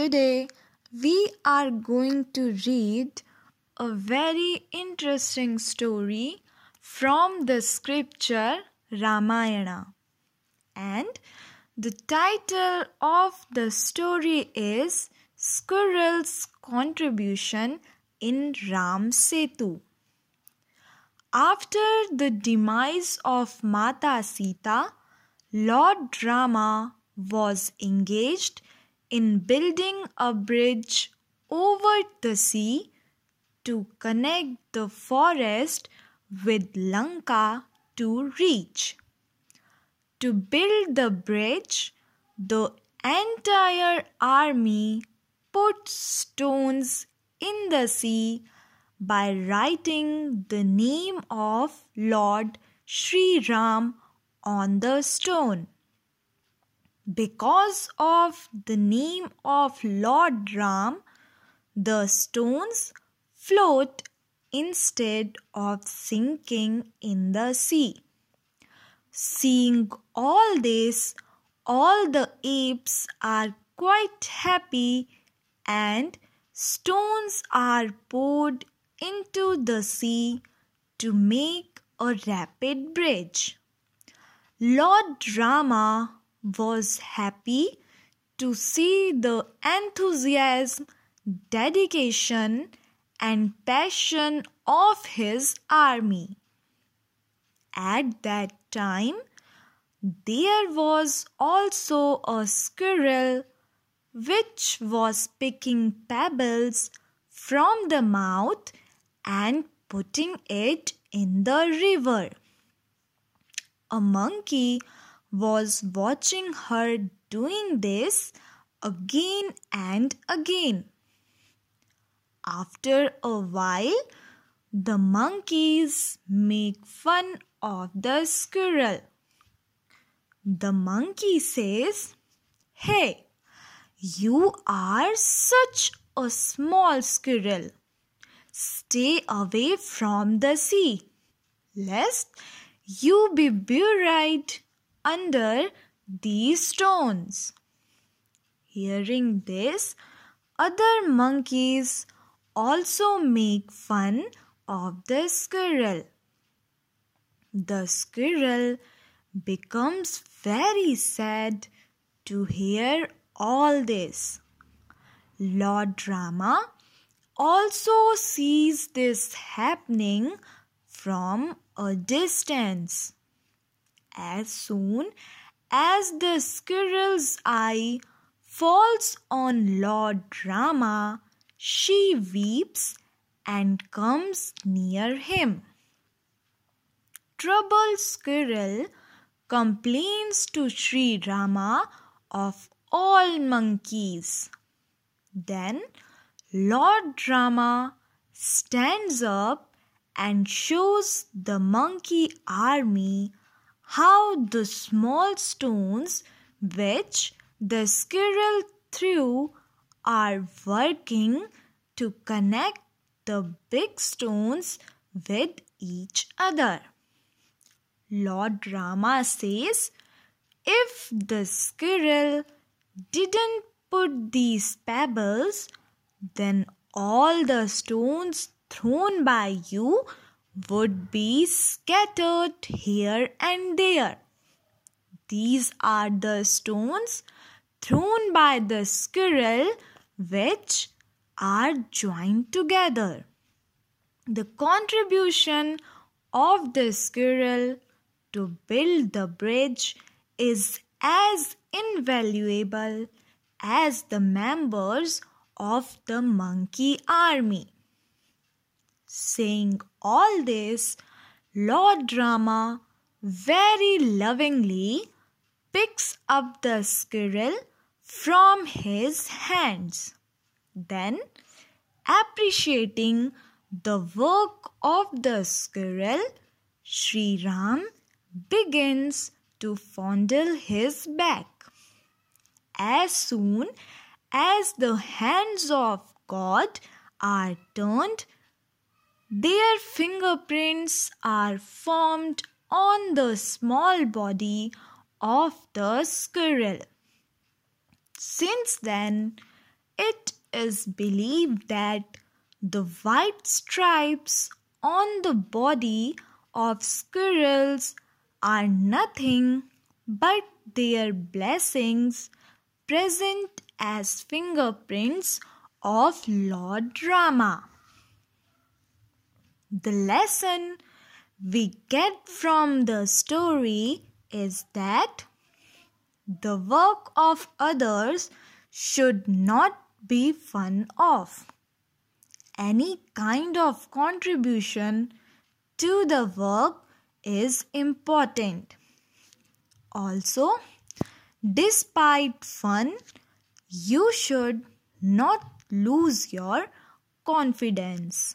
Today we are going to read a very interesting story from the scripture Ramayana. And the title of the story is Squirrel's Contribution in Ram Setu. After the demise of Mata Sita, Lord Rama was engaged in building a bridge over the sea to connect the forest with Lanka to reach. To build the bridge, the entire army put stones in the sea by writing the name of Lord Sri Ram on the stone. Because of the name of Lord Ram, the stones float instead of sinking in the sea. Seeing all this, all the apes are quite happy and stones are poured into the sea to make a rapid bridge. Lord Rama was happy to see the enthusiasm, dedication, and passion of his army. At that time, there was also a squirrel which was picking pebbles from the mouth and putting it in the river. A monkey was watching her doing this again and again. After a while, the monkeys make fun of the squirrel. The monkey says, Hey, you are such a small squirrel. Stay away from the sea, lest you be buried under these stones. Hearing this, other monkeys also make fun of the squirrel. The squirrel becomes very sad to hear all this. Lord Rama also sees this happening from a distance. As soon as the squirrel's eye falls on Lord Rama, she weeps and comes near him. Troubled squirrel complains to Sri Rama of all monkeys. Then Lord Rama stands up and shows the monkey army how the small stones which the squirrel threw are working to connect the big stones with each other. Lord Rama says, if the squirrel didn't put these pebbles, then all the stones thrown by you would be scattered here and there. These are the stones thrown by the squirrel which are joined together. The contribution of the squirrel to build the bridge is as invaluable as the members of the monkey army. Saying all this, Lord Rama very lovingly picks up the squirrel from his hands. Then, appreciating the work of the squirrel, Sri Ram begins to fondle his back. As soon as the hands of God are turned their fingerprints are formed on the small body of the squirrel. Since then, It is believed that the white stripes on the body of squirrels are nothing but their blessings present as fingerprints of Lord Rama. The lesson we get from the story is that the work of others should not be fun of. Any kind of contribution to the work is important. Also, despite fun, you should not lose your confidence.